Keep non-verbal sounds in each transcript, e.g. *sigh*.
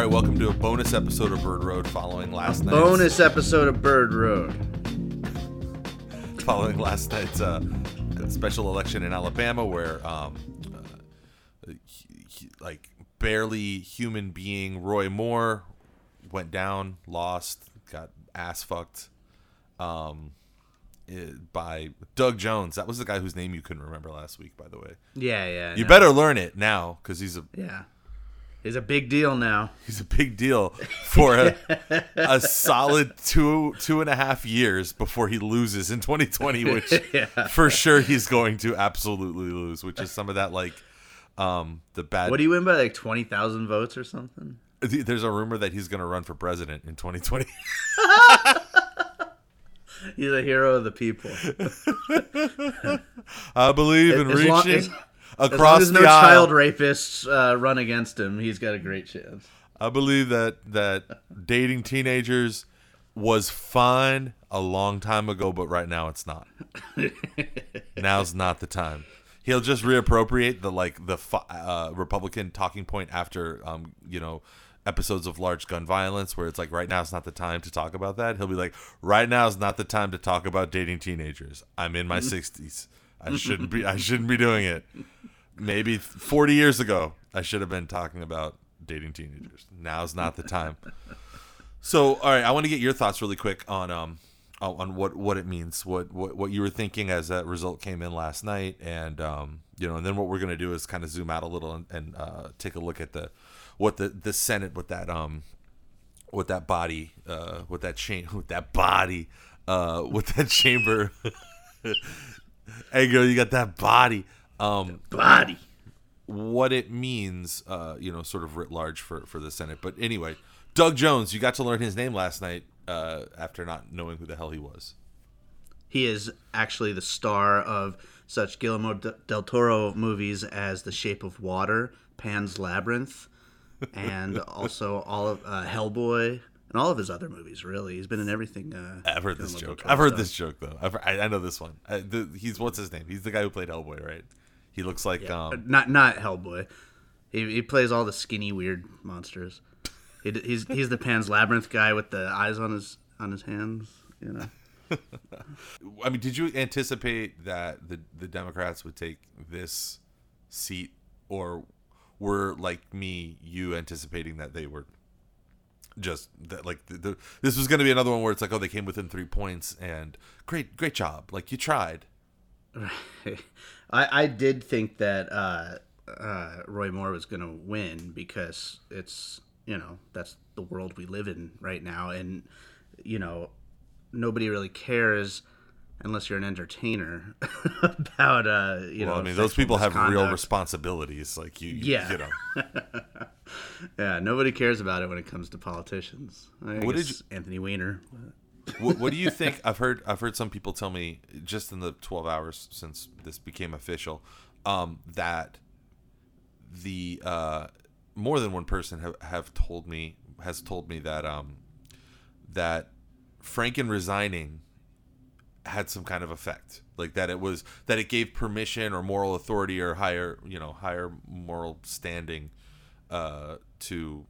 All right, welcome to a bonus episode of Bird Road following last night's Bonus episode of Bird Road. *laughs* following last night's uh, special election in Alabama, where um, uh, he- he- like barely human being Roy Moore went down, lost, got ass fucked um, eh, by Doug Jones. That was the guy whose name you couldn't remember last week, by the way. Yeah, yeah. You better learn it now because he's a Yeah. He's a big deal now. he's a big deal for a, *laughs* a solid two two and a half years before he loses in 2020 *laughs* which Yeah. for sure he's going to absolutely lose which is some of that like um the bad What do you win by like 20,000 votes or something? there's a rumor that he's going to run for president in 2020 *laughs* He's a hero of the people. i believe in As long- reaching as- As long across as the no aisle child rapists uh, run against him, he's got a great chance. i believe that that *laughs* dating teenagers was fine a long time ago but right now it's not *laughs* now's not the time. He'll just reappropriate the like the uh, Republican talking point after um you know episodes of large gun violence where it's like right now is not the time to talk about that. He'll be like right now is not the time to talk about dating teenagers. I'm in my 60s. I shouldn't be I *laughs* shouldn't be doing it. Maybe 40 years ago I should have been talking about dating teenagers. Now's not the time. So, all right, I want to get your thoughts really quick on um on what what it means, what what what you were thinking as that result came in last night, and um you know, and then what we're gonna do is kind of zoom out a little and, and uh, take a look at the what the the Senate with that um with that body uh with that chain *laughs* with that body uh with that chamber. *laughs* hey girl, you got that body. Um, Body. what it means, uh, you know, sort of writ large for for the Senate. But anyway, Doug Jones, you got to learn his name last night uh, after not knowing who the hell he was. He is actually the star of such Guillermo del Toro movies as The Shape of Water, Pan's Labyrinth, and *laughs* also all of uh, Hellboy and all of his other movies. Really, he's been in everything. Uh, I've heard this joke. I've heard stuff. this joke though. I've, I, I know this one. I, the, he's what's his name? He's the guy who played Hellboy, right? He looks like um, Not not Hellboy. He, he plays all the skinny weird monsters. He, he's he's the Pan's Labyrinth guy with the eyes on his on his hands. You know. *laughs* I mean, did you anticipate that the the Democrats would take this seat, or were like me, you anticipating that they were just that like the, the, this was going to be another one where it's like, oh, they came within three points, and great, great job, like you tried. *laughs* I, I did think that uh, uh, Roy Moore was going to win because it's you know that's the world we live in right now, and you know nobody really cares unless you're an entertainer *laughs* about uh you Well, know. I mean, those people have real responsibilities, like you, you- Yeah. you know. *laughs* Yeah, nobody cares about it when it comes to politicians. I What did guess Anthony Weiner? what, what do you think? I've heard I've heard some people tell me just in the 12 hours since this became official um, that the uh, more than one person have, have told me has told me that um, that Franken resigning had some kind of effect like that it was that it gave permission or moral authority or higher you know higher moral standing uh, to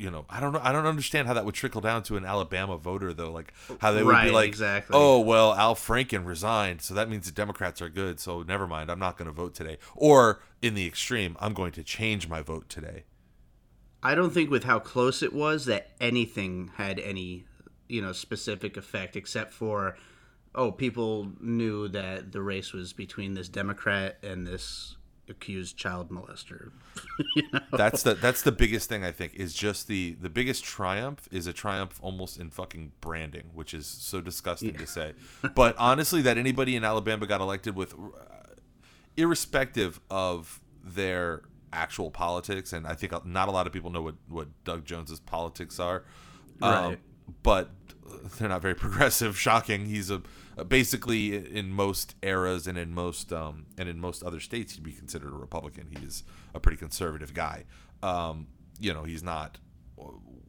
you know, I don't know. I don't understand how that would trickle down to an Alabama voter, though. Like how they would be like, exactly. "Oh, well, Al Franken resigned, so that means the Democrats are good. So never mind, I'm not going to vote today." Or in the extreme, I'm going to change my vote today. I don't think with how close it was that anything had any, you know, specific effect except for, oh, people knew that the race was between this Democrat and this accused child molester. *laughs* you know? That's the that's the biggest thing I think is just the the biggest triumph is a triumph almost in fucking branding, which is so disgusting to say. But *laughs* honestly, that anybody in Alabama got elected with, uh, irrespective of their actual politics, and I think not a lot of people know what what Doug Jones's politics are. Um, Right. but they're not very *laughs* progressive. Shocking. He's a basically in most eras and in most um, and in most other states he'd be considered a Republican. He is a pretty conservative guy. Um, you know, he's not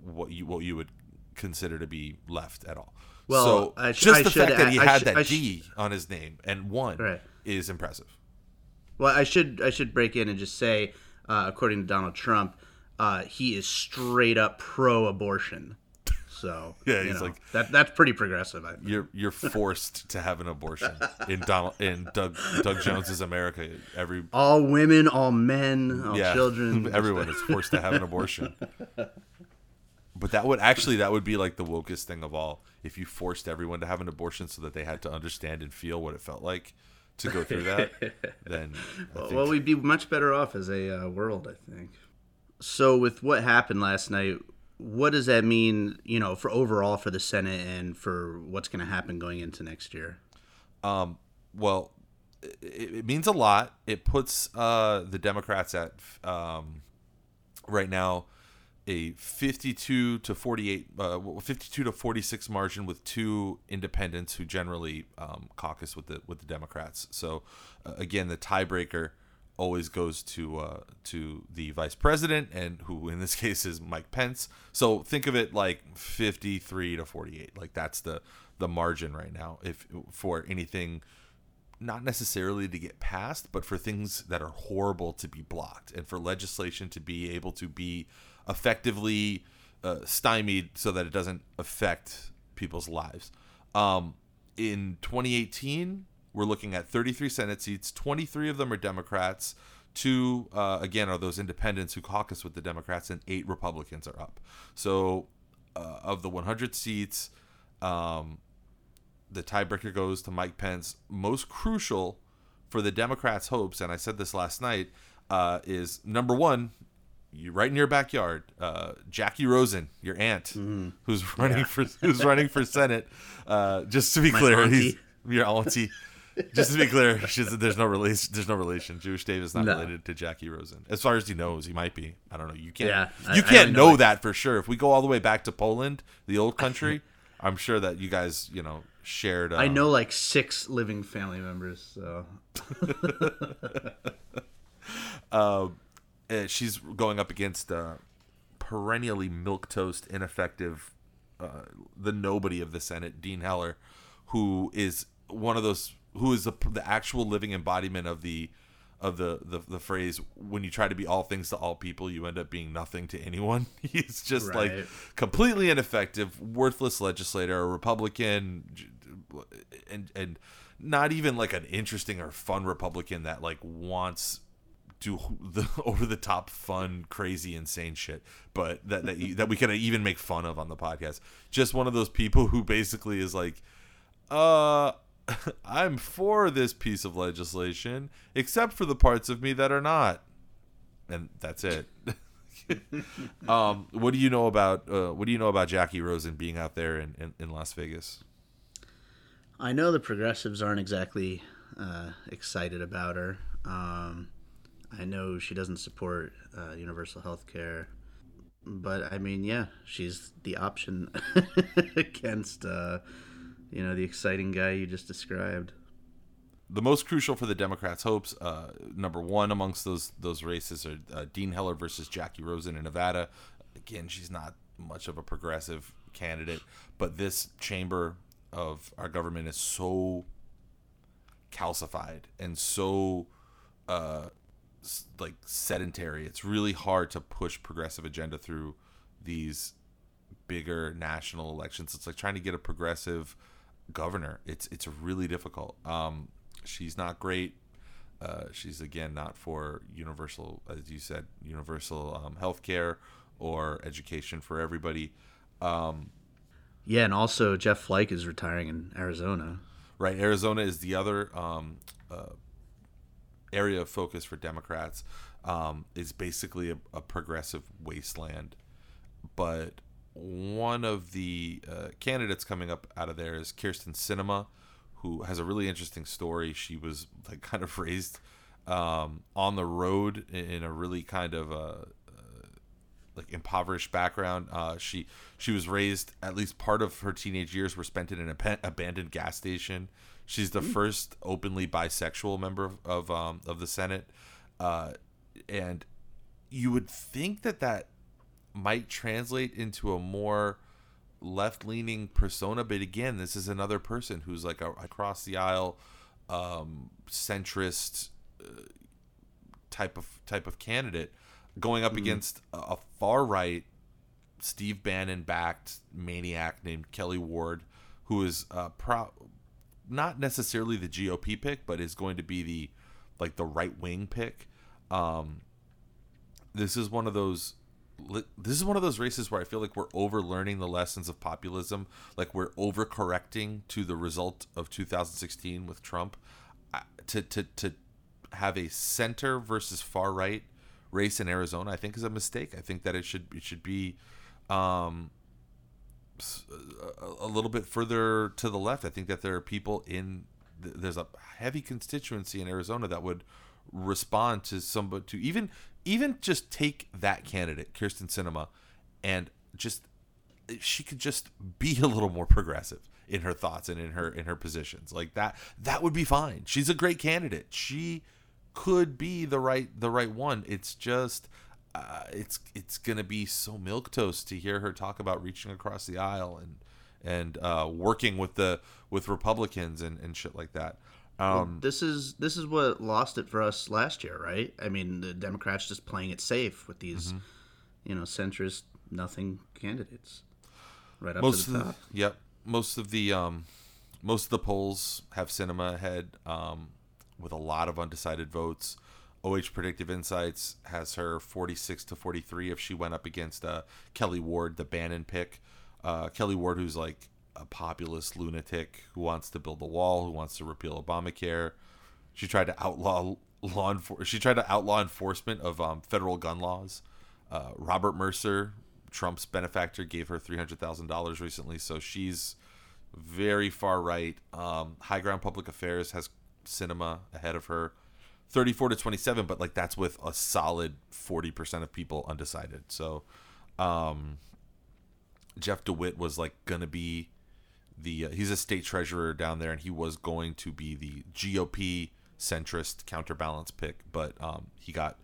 what you what you would consider to be left at all. Well, so I sh- just I the should fact that he add- I had sh- that sh- D on his name and one Right. is impressive. Well, I should I should break in and just say, uh, according to Donald Trump, uh, he is straight up pro-abortion. So Yeah, he's know, like- that. That's pretty progressive. I think. You're you're forced to have an abortion in Donald in Doug Doug Jones's America. Every All women, all men, all yeah, children. *laughs* everyone is forced to have an abortion. But that would actually that would be like the wokest thing of all. If you forced everyone to have an abortion so that they had to understand and feel what it felt like to go through that, *laughs* then think, Well, we'd be much better off as a uh, world, I think. So, with what happened last night, what does that mean, you know, for overall for the Senate and for what's going to happen going into next year? Um, well, it, it means a lot. It puts uh, the Democrats at um, right now a 52 to 48, uh, 52 to 46 margin with two independents who generally um, caucus with the with the Democrats. So uh, again, the tiebreaker always goes to uh, to the vice president, and who in this *laughs* case is Mike Pence. So think of it like 53 to 48. Like that's the the margin right now. If for anything not necessarily to get passed, but for things that are horrible to be blocked and for legislation to be able to be effectively uh, stymied so that it doesn't affect people's lives. Um, in 2018, we're looking at 33 Senate seats. 23 of them are Democrats. Two, uh, again, are those independents who caucus with the Democrats, and eight Republicans are up. So, uh, of the 100 seats, um, the tiebreaker goes to Mike Pence. Most crucial for the Democrats' hopes, and I said this last night, uh, is number one, you right in your backyard, uh, Jackie Rosen, your aunt, who's running for who's running for Senate. Uh, just to be clear, he's your auntie. *laughs* Just to be clear, she's, there's no relation. There's no relation. Jewish Dave is not No. related to Jackie Rosen, as far as he knows. He might be. I don't know. You can't. Yeah, you I can't don't know know. that for sure. If we go all the way back to Poland, the old country, *laughs* I'm sure that you guys, you know, shared. Um, I know like six living family members, so *laughs* uh, she's going up against uh, perennially milk toast, ineffective, uh, the nobody of the Senate, Dean Heller, who is one of those who is the, the actual living embodiment of the of the, the the phrase when you try to be all things to all people you end up being nothing to anyone. *laughs* He's just like completely ineffective worthless legislator a republican and and not even like an interesting or fun republican that like wants do the *laughs* over the top fun crazy insane shit but that that, you, that we can even make fun of on the podcast. Just one of those people who basically is like uh *laughs* i'm for this piece of legislation except for the parts of me that are not and that's it *laughs* um what do you know about uh what do you know about jackie rosen being out there in in, in las vegas I know the progressives aren't exactly uh, excited about her. Um, I know she doesn't support uh, universal health care. But I mean, yeah, she's the option *laughs* against, uh, you know, the exciting guy you just described. the most crucial for the Democrats' hopes, uh, number one amongst those those races are uh, Dean Heller versus Jackie Rosen in Nevada. Again, she's not much of a progressive candidate, but this chamber of our government is so calcified and so uh, like sedentary. It's really hard to push progressive agenda through these bigger national elections. It's like trying to get a progressive governor. It's it's really difficult. Um, she's not great. Uh, she's again not for universal, as you said, universal um, health care or education for everybody. Um, Yeah, and also Jeff Flake is retiring in Arizona. right? Arizona is the other um, uh, area of focus for Democrats. Um, it's basically a, a progressive wasteland, but one of the uh, candidates coming up out of there is Kyrsten Sinema, who has a really interesting story. She was like *laughs* kind of raised um, on the road in, a really kind of uh, like impoverished background. Uh, she she was raised at least part of her teenage years were spent in an aban- abandoned gas station. She's the first openly bisexual member of of, um, of the Senate, uh, and you would think that that might translate into a more left leaning persona. But again, this is another person who's like a, across the aisle, um, centrist uh, type of type of candidate. going up against a, a far right, Steve Bannon backed maniac named Kelli Ward, who is uh, pro- not necessarily the GOP pick, but is going to be the like the right wing pick. Um, this is one of those this is one of those races where I feel like we're overlearning the lessons of populism. Like we're overcorrecting to the result of 2016 with Trump. To to to have a center versus far right race in Arizona, I think is a mistake. I think that it should it should be um, a, a little bit further to the left. I think that there are people in there's a heavy constituency in Arizona that would respond to somebody to even even just take that candidate, Kyrsten Sinema, and just she could just be a little more progressive in her thoughts and in her in her positions. Like that that would be fine. She's a great candidate. She could be the right the right one. It's just uh, it's it's gonna be so milk toast to hear her talk about reaching across the aisle and and uh, working with the with Republicans and, and shit like that. Um, well, this is this is what lost it for us last year, right? I mean, the Democrats just playing it safe with these, mm-hmm. you know, centrist nothing candidates, right up most to the top. The, yep, most of the um, most of the polls have Sinema ahead um, with a lot of undecided votes. OH Predictive Insights has her 46 to 43 if she went up against uh, Kelli Ward, the Bannon pick. Uh, Kelli Ward, who's like a populist lunatic who wants to build a wall, who wants to repeal Obamacare. She tried to outlaw *laughs* law enfor- She tried to outlaw enforcement of um, federal gun laws. Uh, Robert Mercer, Trump's benefactor, gave her three hundred thousand dollars recently, so she's very far right. Um, High Ground Public Affairs has sinema ahead of her, thirty-four to twenty-seven, but like that's with a solid forty percent of people undecided. So, um, Jeff DeWitt was like gonna be the uh, he's a state treasurer down there, and he was going to be the GOP centrist counterbalance pick, but um, he got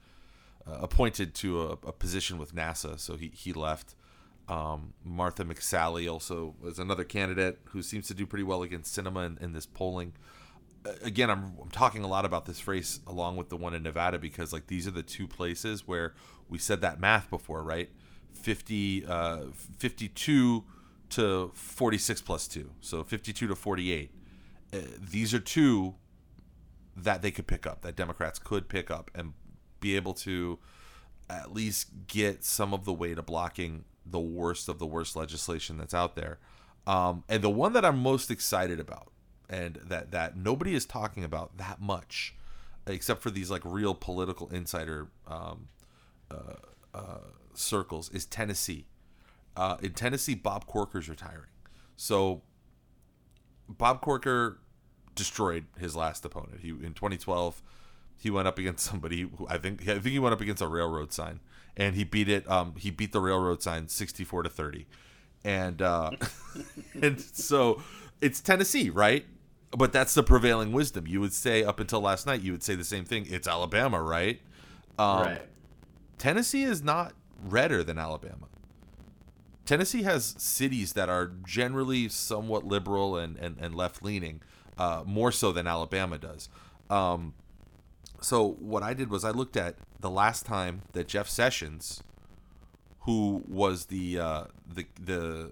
uh, appointed to a, a, position with NASA, so he he left. Um, Martha McSally also was another candidate who seems to do pretty well against Sinema in, in this polling. Again, I'm, I'm talking a lot about this race along with the one in Nevada because like these are the two places where we said that math before, right? 50, uh, 52 to 46 plus 2. So 52 to 48. Uh, these are two that they could pick up, that Democrats could pick up and be able to at least get some of the way to blocking the worst of the worst legislation that's out there. Um, and the one that I'm most excited about, and that that nobody is talking about that much, except for these like real political insider um, uh, uh, circles, is Tennessee. Uh, in Tennessee, Bob Corker's retiring. So Bob Corker destroyed his last opponent. He in 2012 he went up against *laughs* somebody who I think I think he went up against a railroad sign and he beat it um he beat the railroad sign 64 to 30. And uh *laughs* and so it's Tennessee, right? But that's the prevailing wisdom. You would say up until last night you would say the same thing. It's Alabama, right? Um, right. Tennessee is not redder than Alabama. Tennessee has cities that are generally somewhat liberal and, and, and left leaning, uh, more so than Alabama does. Um, so what I did was I looked at the last time that Jeff Sessions, who was the uh, the the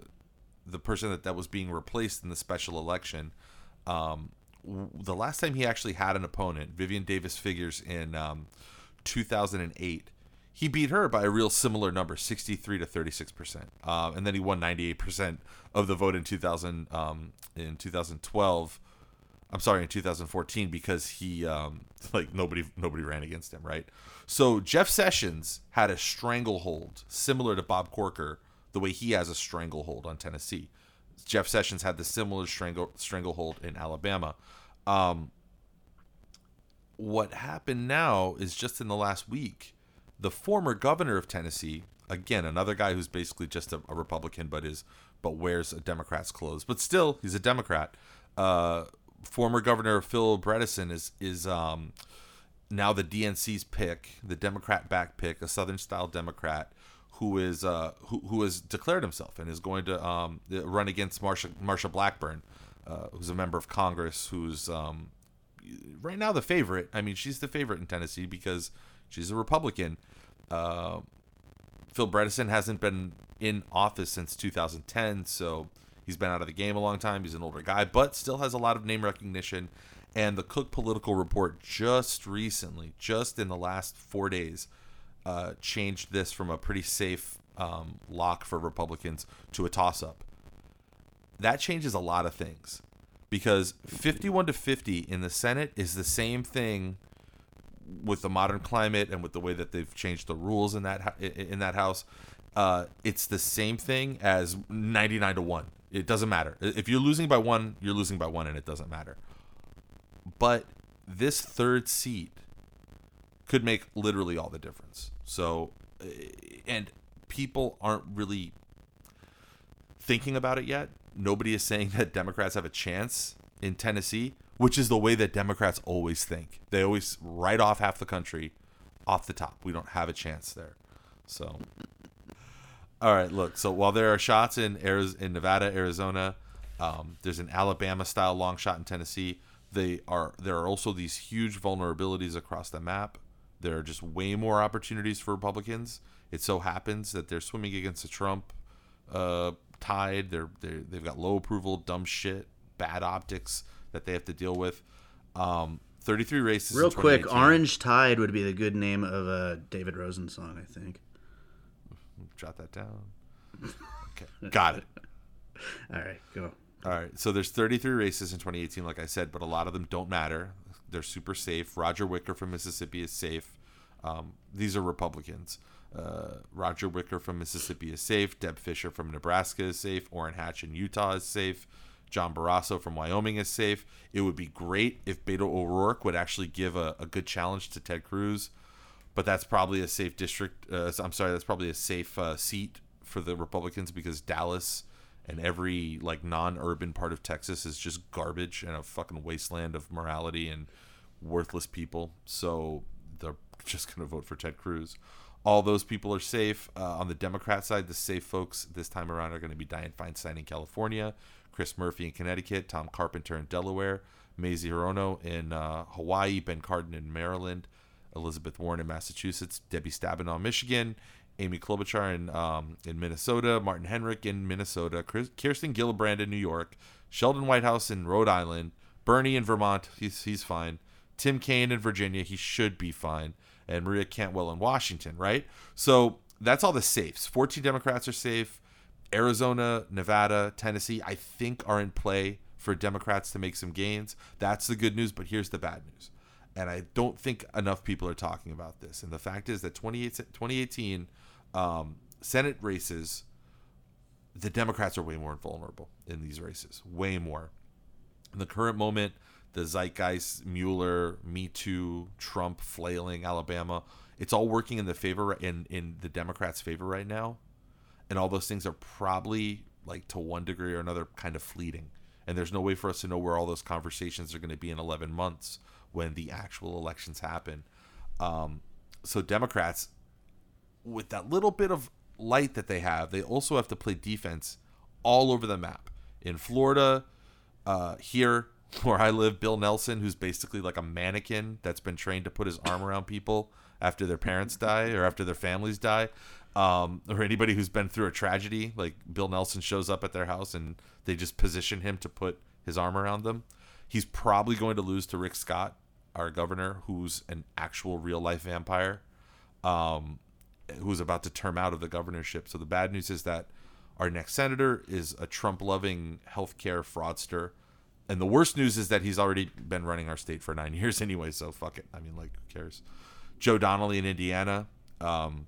the person that, that was being replaced in the special election, um, the last time he actually had an opponent, Vivian Davis Figures in um, 2008 he beat her by a real similar number, 63 to 36 percent, uh, and then he won 98 percent of the vote in 2000 um, in 2012. I'm sorry, in 2014 because he um, *laughs* like nobody nobody ran against him, right? So Jeff Sessions had a stranglehold similar to Bob Corker, the way he has a stranglehold on Tennessee. Jeff Sessions had the similar strangle stranglehold in Alabama. Um, what happened now is just in the last week the former governor of Tennessee, again another guy who's basically just a, a Republican, but is but wears a Democrat's clothes, but still he's a Democrat. Uh, former governor Phil Bredesen is is um, now the DNC's pick, the Democrat back pick, a Southern style Democrat who is uh, who who has declared himself and is going to um, run against Marsha Marsha Blackburn, uh, who's a member of Congress, who's um, right now the favorite. I mean, she's the favorite in Tennessee because she's a Republican. Uh, Phil Bredesen hasn't been in office since 2010, so he's been out of the game a long time. He's an older guy, but still has a lot of name recognition. And the Cook Political Report just recently, just in the last four days, uh, changed this from a pretty safe um, lock for Republicans to a toss up. That changes a lot of things because 51 to 50 in the Senate is the same thing with the modern climate and with the way that they've changed the rules in that in that house. Uh, it's the same thing as 99 to 1. It doesn't matter. If you're losing by one, you're losing by one, and it doesn't matter. But this third seat could make literally all the difference. So, eh, and people aren't really thinking about it yet. Nobody is saying *laughs* that Democrats have a chance in Tennessee, which is the way that Democrats always think. They always write off half the country off the top. We don't have a chance there. So, all right, look. So while there are shots in Arizona, in Nevada, Arizona, um, there's an Alabama style long shot in Tennessee. They are there are also these huge vulnerabilities across the map. There are just way more opportunities for Republicans. It so happens that they're swimming against the Trump uh, tide. They're, they're they've got low approval, dumb shit, bad optics that they have to deal with. Um, 33 races. Real quick, Orange Tide would be the good name of a David Rosen song, I think. Jot that down. Okay, got it. *laughs* All right, go. All right, so there's 33 races in 2018, like I said, but a lot of them don't matter. They're super safe. Roger Wicker from Mississippi is safe. Um, these are Republicans. Uh, Roger Wicker from Mississippi is safe. Deb Fischer from Nebraska is safe. Orrin Hatch in Utah is safe. John Barrasso from Wyoming is safe. It would be great if Beto O'Rourke would actually give a, a good challenge to Ted Cruz, but that's probably a safe district. Uh, I'm sorry, that's probably a safe uh, seat for the Republicans because Dallas and every like non-urban part of Texas is just garbage and a fucking wasteland of morality and worthless people. So they're *laughs* just going to vote for Ted Cruz all those people are safe. Uh, on the Democrat side, the safe folks this time around are going to be Dianne Feinstein in California, Chris Murphy in Connecticut, Tom Carpenter in Delaware, Mazie Hirono in uh, Hawaii, Ben Cardin in Maryland, Elizabeth Warren in Massachusetts, Debbie Stabenow in Michigan, Amy Klobuchar in um, in Minnesota, Martin Heinrich in Minnesota, Chris, Kirsten Gillibrand in New York, Sheldon Whitehouse in Rhode Island, Bernie in Vermont, he's he's fine. Tim Kaine in Virginia, he should be fine and Maria Cantwell in Washington, right? So that's all the safes. 14 Democrats are safe. Arizona, Nevada, Tennessee, I think are in play for Democrats to make some gains. That's the good news, but here's the bad news. And I don't think enough people are talking about this. And the fact is that 2018 um, Senate races, the Democrats are way more vulnerable in these races, way more. In the current moment, the zeitgeist, Mueller, Me Too, Trump flailing Alabama. It's all working in the favor in in the Democrats' favor right now, and all those things are probably like to one degree or another kind of fleeting. And there's no way for us to know where all those conversations are going to be in 11 months when the actual elections happen. Um, so Democrats, with that little bit of light that they have, they also have to play defense all over the map. In Florida, uh, here, where I live, Bill Nelson, who's basically like a mannequin that's been trained to put his arm around people after their parents die or after their families die, um, or anybody who's been through a tragedy. Like Bill Nelson shows up at their house and they just position him to put his arm around them. He's probably going to lose to Rick Scott, our governor, who's an actual real life vampire, um, who's about to term out of the governorship. So the bad news is that our next senator is a Trump loving healthcare fraudster and the worst news is that he's already been running our state for nine *laughs* years anyway. So fuck it. I mean, like, who cares? Joe Donnelly in Indiana. Um,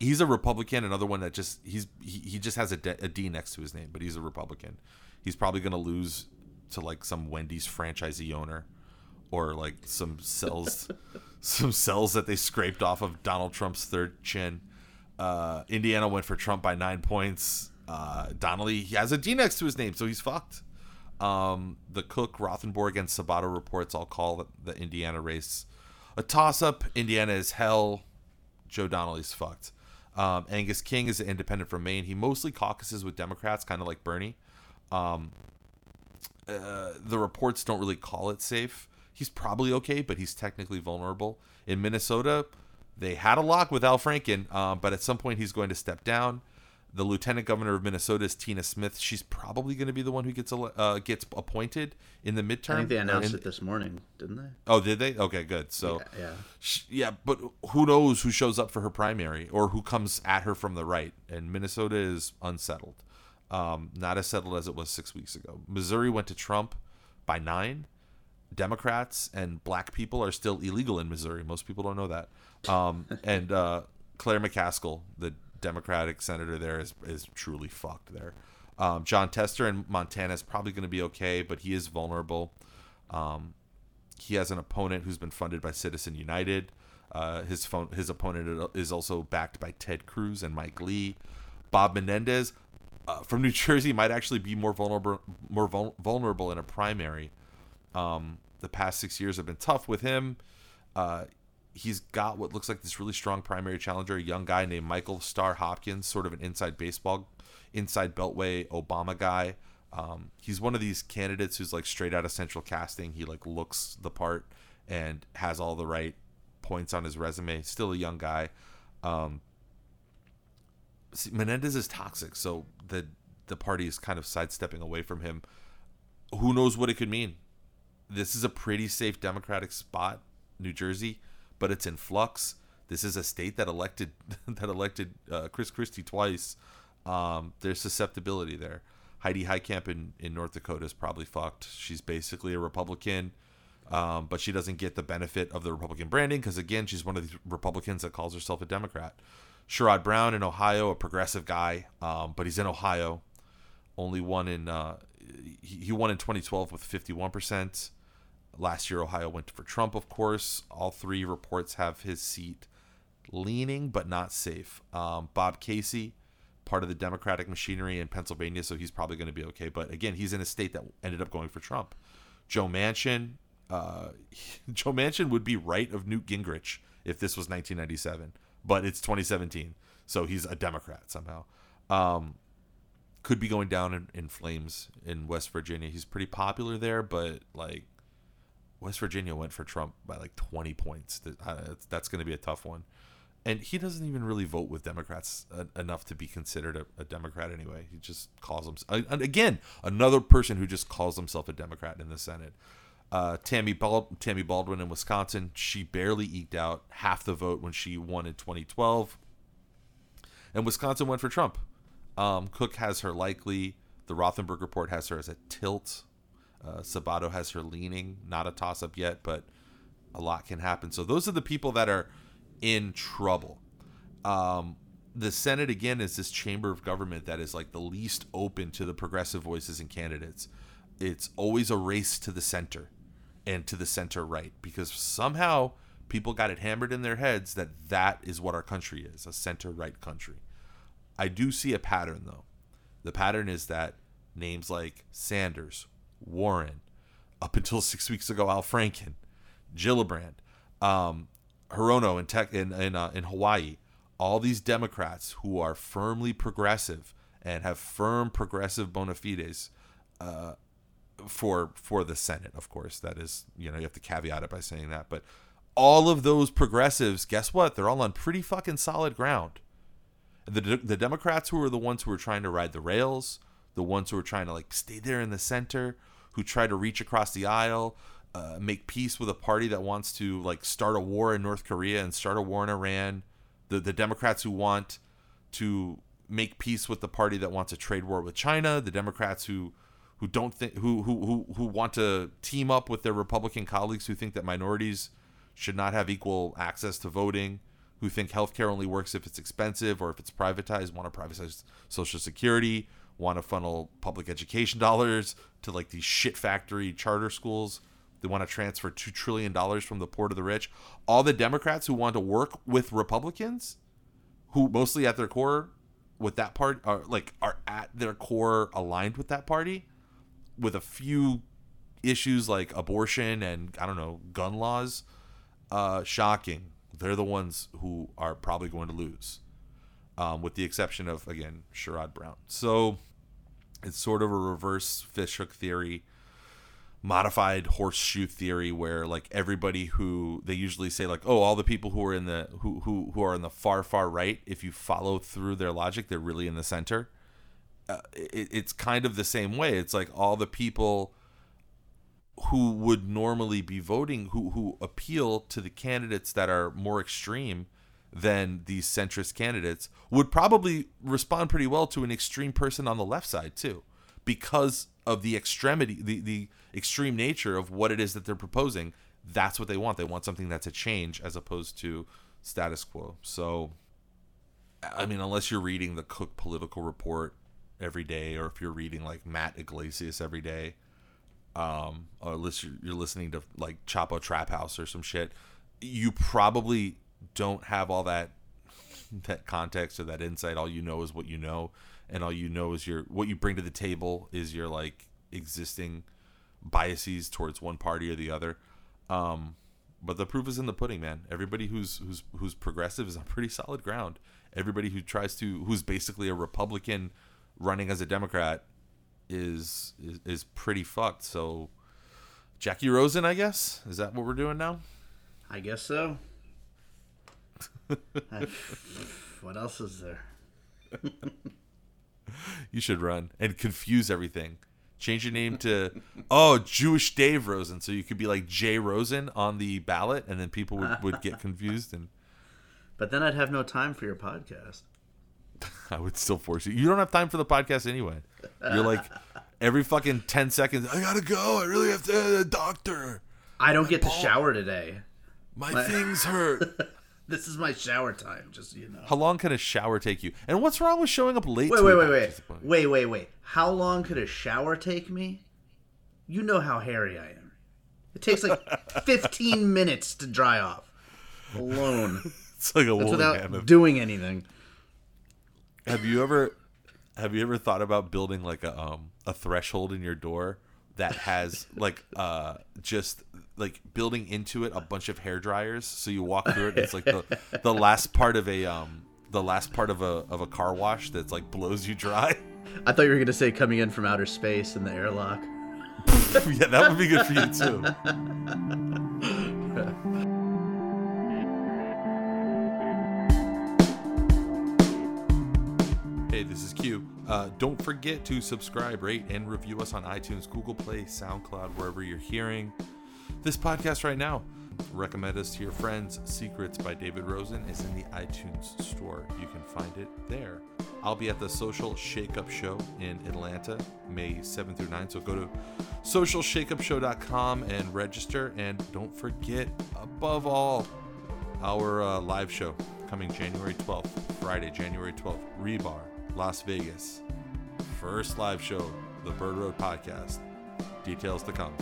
he's a Republican. Another one that just he's he, he just has a D next to his name, but he's a Republican. He's probably going to lose to like some Wendy's franchisee owner, or like some cells, *laughs* some cells that they scraped off of Donald Trump's third chin. Uh, Indiana went for Trump by nine points. Uh, Donnelly he has a D next to his name, so he's fucked. Um, the Cook, Rothenberg, and Sabato reports all call the Indiana race a toss up. Indiana is hell. Joe Donnelly's fucked. Um, Angus King is an independent from Maine. He mostly caucuses with Democrats, kind of like Bernie. Um, uh, the reports don't really call it safe. He's probably okay, but he's technically vulnerable. In Minnesota, They had a lock with Al Franken, uh, but at some point he's going to step down. The lieutenant governor of Minnesota is Tina Smith. She's probably going to be the one who gets uh, gets appointed in the midterm. I think they announced in, it this morning, didn't they? Oh, did they? Okay, good. So yeah, yeah. She, yeah, but who knows who shows up for her primary or who comes at her from the right? And Minnesota is unsettled, um, not as settled as it was six weeks ago. Missouri went to Trump by nine. Democrats and black people are still illegal in Missouri. Most people don't know that. Um, and uh, Claire McCaskill, the Democratic senator there, is is truly fucked there. Um, Jon Tester in Montana is probably going to be okay, but he is vulnerable. Um, he has an opponent who's been funded by Citizen United. Uh, his phone, his opponent is also backed by Ted Cruz and Mike Lee. Bob Menendez uh, from New *laughs* Jersey might actually be more vulnerable, more vul- vulnerable in a primary. Um, the past six years have been tough with him. Uh, he's got what looks like this really strong primary challenger, a young guy named Michael Starr Hopkins, sort of an inside baseball, inside beltway Obama guy. Um, he's one of these candidates who's like straight out of central casting. He like looks the part and has all the right points on his resume. Still a young guy. Um, see, Menendez is toxic, so the the party is kind of sidestepping away from him. Who knows what it could mean? This is a pretty safe Democratic spot, New Jersey but it's in flux. This is a state that elected *laughs* that elected uh, Chris Christie twice. Um, there's susceptibility there. Heidi Heitkamp in, in North Dakota is probably fucked. She's basically a Republican, um, but she doesn't get the benefit of the Republican branding because, again, she's one of these Republicans that calls herself a Democrat. Sherrod Brown in Ohio, a progressive guy, um, but he's in Ohio. Only won in uh, he, he won in 2012 with 51 percent. Last year, Ohio went for Trump, of course. All three reports have his seat leaning, but not safe. Um, Bob Casey, part of the Democratic machinery in Pennsylvania, so he's probably going to be okay. But again, he's in a state that ended up going for Trump. Joe Manchin, uh, *laughs* Joe Manchin would be right of Newt Gingrich if this was 1997, but it's 2017, so he's a Democrat somehow. Um, could be going down in, in flames in West Virginia. He's pretty popular there, but like West Virginia went for Trump by like 20 points. That's going to be a tough one. And he doesn't even really vote with Democrats enough to be considered a, a Democrat anyway. He just calls himself, again, another person who just calls himself a Democrat in the Senate. Uh, Tammy, Bald- Tammy Baldwin in Wisconsin, she barely eked out half the vote when she won in 2012. And Wisconsin went for Trump. Um, Cook has her likely. The Rothenberg report has her as a tilt uh, Sabato has her leaning, not a toss up yet, but a lot can happen. So those are the people that are in trouble. Um, the Senate again is this chamber of government that is like the least open to the progressive voices and candidates. It's always a race to the center and to the center right because somehow people got it hammered in their heads that that is what our country is, a center right country. I do see a pattern though. The pattern is that names like Sanders, Warren, up until six weeks ago, Al Franken, Gillibrand, um, Hirono in tech in in, uh, in Hawaii, all these Democrats who are firmly progressive and have firm progressive bona fides uh, for for the Senate. Of course, that is you know you have to caveat it by saying that, but all of those progressives, guess what? They're all on pretty fucking solid ground. The the Democrats who are the ones who are trying to ride the rails, the ones who are trying to like stay there in the center, who try to reach across the aisle, uh, make peace with a party that wants to like start a war in North Korea and start a war in Iran. The the Democrats who want to make peace with the party that wants a trade war with China. The Democrats who who don't think who who who, who want to team up with their Republican colleagues who think that minorities should not have equal access to voting. Who think healthcare only works if it's expensive or if it's privatized, want to privatize Social Security, want to funnel public education *laughs* dollars to like these shit factory charter schools. They want to transfer $2 trillion from the poor to the rich. All the Democrats who want to work with Republicans, who mostly at their core with that part are like are at their core aligned with that party with a few issues like abortion and I don't know, gun laws. Uh, shocking. They're the ones who are probably going to lose. Um, with the exception of again Sherrod Brown. So it's sort of a reverse fishhook theory. modified horseshoe theory where like everybody who they usually say like oh all the people who are in the who who, who are in the far far right if you follow through their logic they're really in the center uh, it, it's kind of the same way it's like all the people who would normally be voting who who appeal to the candidates that are more extreme than these centrist candidates would probably respond pretty well to an extreme person on the left side too because of the extremity the the extreme nature of what it is that they're proposing. That's what they want. They want something that's a change as opposed to status quo. So i mean unless you're reading the cook political report every day or if you're reading like matt yglesias every day um or unless you're, you're listening to like chapo trap house or some shit you probably don't have all that that context or that insight. All you know is what you know and all you know is your what you bring to the table is your like existing biases towards one party or the other. Um but the proof is in the pudding man. Everybody who's who's who's progressive is on pretty solid ground. Everybody who tries to who's basically a republican running as a democrat is is, is pretty fucked. So jackie rosen i guess? Is that what we're doing now? I guess so. *laughs* What else is there? *laughs* You should run and confuse everything. Change your name to oh Jewish Dave Rosen, so you could be like Jay Rosen on the ballot, and then people would, would get confused, and *laughs* But then I'd have no time for your podcast. I would still force you. You don't have time for the podcast anyway. You're like every fucking ten seconds. I gotta go. I really have to the doctor. I don't get to shower today. My things hurt. This is my shower time, just so you know. How long can a shower take you? And what's wrong with showing up late? Wait, wait, wait, wait. Wait, wait, wait. How long could a shower take me? You know how hairy I am. It takes like *laughs* 15 minutes to dry off. Alone. *laughs* It's like a woolly Without mammoth. doing anything. Have you ever have you ever thought about building like a um a threshold in your door that has like uh just like building into it a bunch of hair dryers so you walk through it it's like the the last part of a um the last part of a of a car wash that's like blows you dry. *laughs* I thought you were going to say coming in from outer space in the airlock. *laughs* yeah, that would be good for you too. Hey, this is Q. Uh, don't forget to subscribe, rate, and review us on iTunes, Google Play, SoundCloud, wherever you're hearing this podcast right now. Recommend us to your friends. Secrets by David Rosen is in the iTunes store. You can find it there. I'll be at the Social Shakeup Show in Atlanta, May 7th through 9th. So go to socialshakeupshow.com and register. And don't forget, above all, our uh, live show coming January 12th, Friday, January 12th, Rebar, Las Vegas. First live show, the Bird Road Podcast. Details to come.